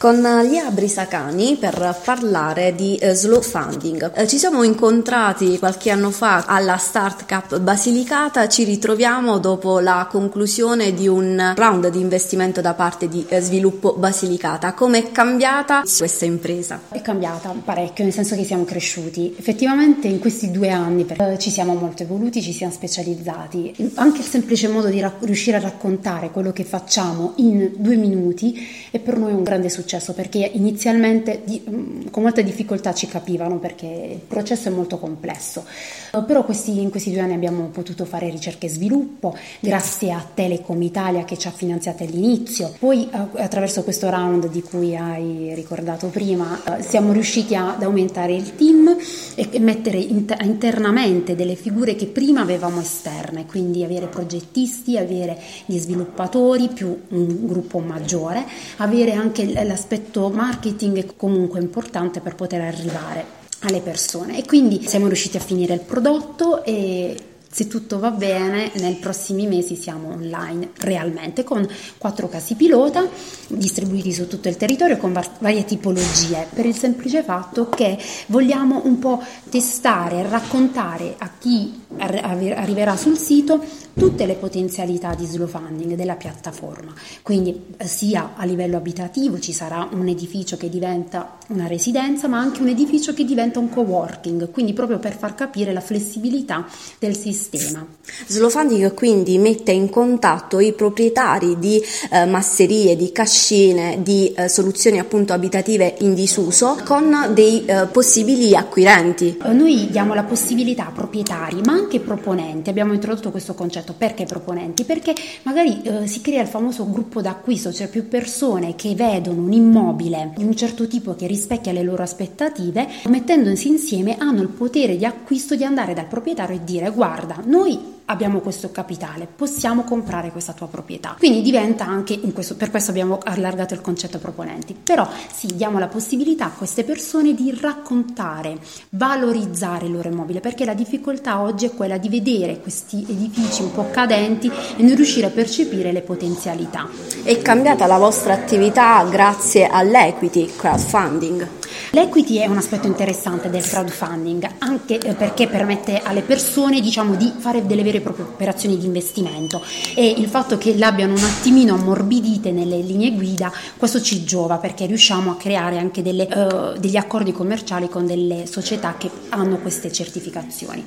con Lia Brisacani per parlare di eh, slow funding. Eh, ci siamo incontrati qualche anno fa alla Start Cup Basilicata, ci ritroviamo dopo la conclusione di un round di investimento da parte di eh, Sviluppo Basilicata. Come è cambiata questa impresa? È cambiata parecchio, nel senso che siamo cresciuti. Effettivamente in questi due anni eh, ci siamo molto evoluti, ci siamo specializzati. Anche il semplice modo di ra- riuscire a raccontare quello che facciamo in due minuti è per noi un grande successo successo perché inizialmente di, mm, con molta difficoltà ci capivano perché il processo è molto complesso. Però questi, in questi due anni abbiamo potuto fare ricerca e sviluppo grazie a Telecom Italia che ci ha finanziato all'inizio. Poi eh, attraverso questo round di cui hai ricordato prima eh, siamo riusciti ad aumentare il team e mettere internamente delle figure che prima avevamo esterne, quindi avere progettisti, avere gli sviluppatori più un gruppo maggiore, avere anche l'aspetto marketing è comunque importante per poter arrivare alle persone. E quindi siamo riusciti a finire il prodotto e se tutto va bene, nei prossimi mesi siamo online realmente con quattro casi pilota distribuiti su tutto il territorio con var- varie tipologie, per il semplice fatto che vogliamo un po' testare, raccontare a chi arriverà sul sito tutte le potenzialità di slow funding della piattaforma. Quindi eh, sia a livello abitativo ci sarà un edificio che diventa una residenza, ma anche un edificio che diventa un co-working, quindi proprio per far capire la flessibilità del sistema sistema. Slowfunding quindi mette in contatto i proprietari di eh, masserie, di cascine, di eh, soluzioni appunto abitative in disuso con dei eh, possibili acquirenti. Eh, noi diamo la possibilità a proprietari ma anche proponenti, abbiamo introdotto questo concetto perché proponenti? Perché magari eh, si crea il famoso gruppo d'acquisto, cioè più persone che vedono un immobile di un certo tipo che rispecchia le loro aspettative, mettendosi insieme hanno il potere di acquisto di andare dal proprietario e dire guarda noi abbiamo questo capitale, possiamo comprare questa tua proprietà. Quindi diventa anche, questo, per questo abbiamo allargato il concetto proponenti, però sì, diamo la possibilità a queste persone di raccontare, valorizzare il loro immobile, perché la difficoltà oggi è quella di vedere questi edifici un po' cadenti e non riuscire a percepire le potenzialità. È cambiata la vostra attività grazie all'equity crowdfunding? L'equity è un aspetto interessante del crowdfunding, anche eh, perché permette alle persone diciamo, di fare delle vere e proprie operazioni di investimento e il fatto che l'abbiano un attimino ammorbidite nelle linee guida, questo ci giova perché riusciamo a creare anche delle, uh, degli accordi commerciali con delle società che hanno queste certificazioni.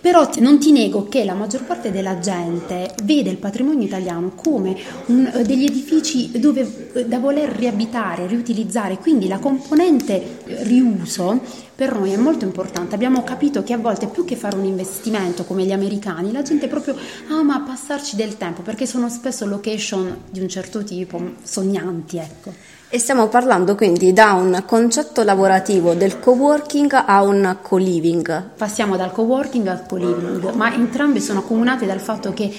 Però non ti nego che la maggior parte della gente vede il patrimonio italiano come un, uh, degli edifici dove, da voler riabitare, riutilizzare, quindi la componente riuso per noi è molto importante. Abbiamo capito che a volte più che fare un investimento come gli americani, la gente proprio ama passarci del tempo perché sono spesso location di un certo tipo, sognanti, ecco. E stiamo parlando quindi da un concetto lavorativo del co-working a un co-living. Passiamo dal co-working al co-living, ma entrambi sono accomunati dal fatto che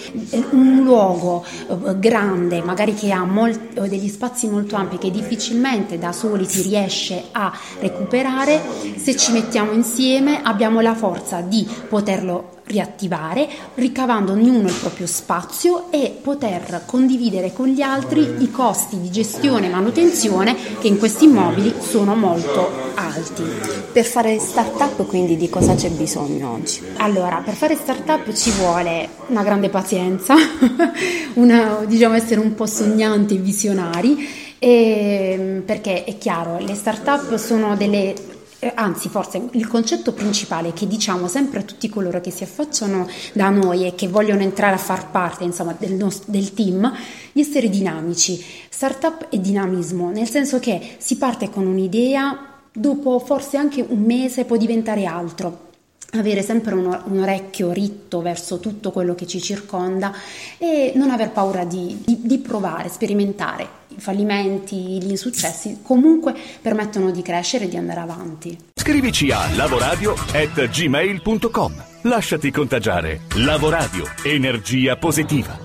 un luogo eh, grande, magari che ha molt- degli spazi molto ampi che difficilmente da soli si riesce a recuperare, se ci mettiamo insieme abbiamo la forza di poterlo riattivare, ricavando ognuno il proprio spazio e poter condividere con gli altri i costi di gestione e manutenzione che in questi immobili sono molto alti. Per fare start-up quindi di cosa c'è bisogno oggi? Allora, per fare start-up ci vuole una grande pazienza, una, diciamo essere un po' sognanti e visionari. E, perché è chiaro, le start-up sono delle eh, anzi forse il concetto principale che diciamo sempre a tutti coloro che si affacciano da noi e che vogliono entrare a far parte insomma, del, nostro, del team, di essere dinamici. Startup e dinamismo, nel senso che si parte con un'idea, dopo forse anche un mese può diventare altro avere sempre un, un, orecchio ritto verso tutto quello che ci circonda e non aver paura di, di, di, provare, sperimentare. Fallimenti, gli insuccessi comunque permettono di crescere e di andare avanti. Scrivici a lavoradio.gmail.com Lasciati contagiare. Lavoradio. Energia positiva.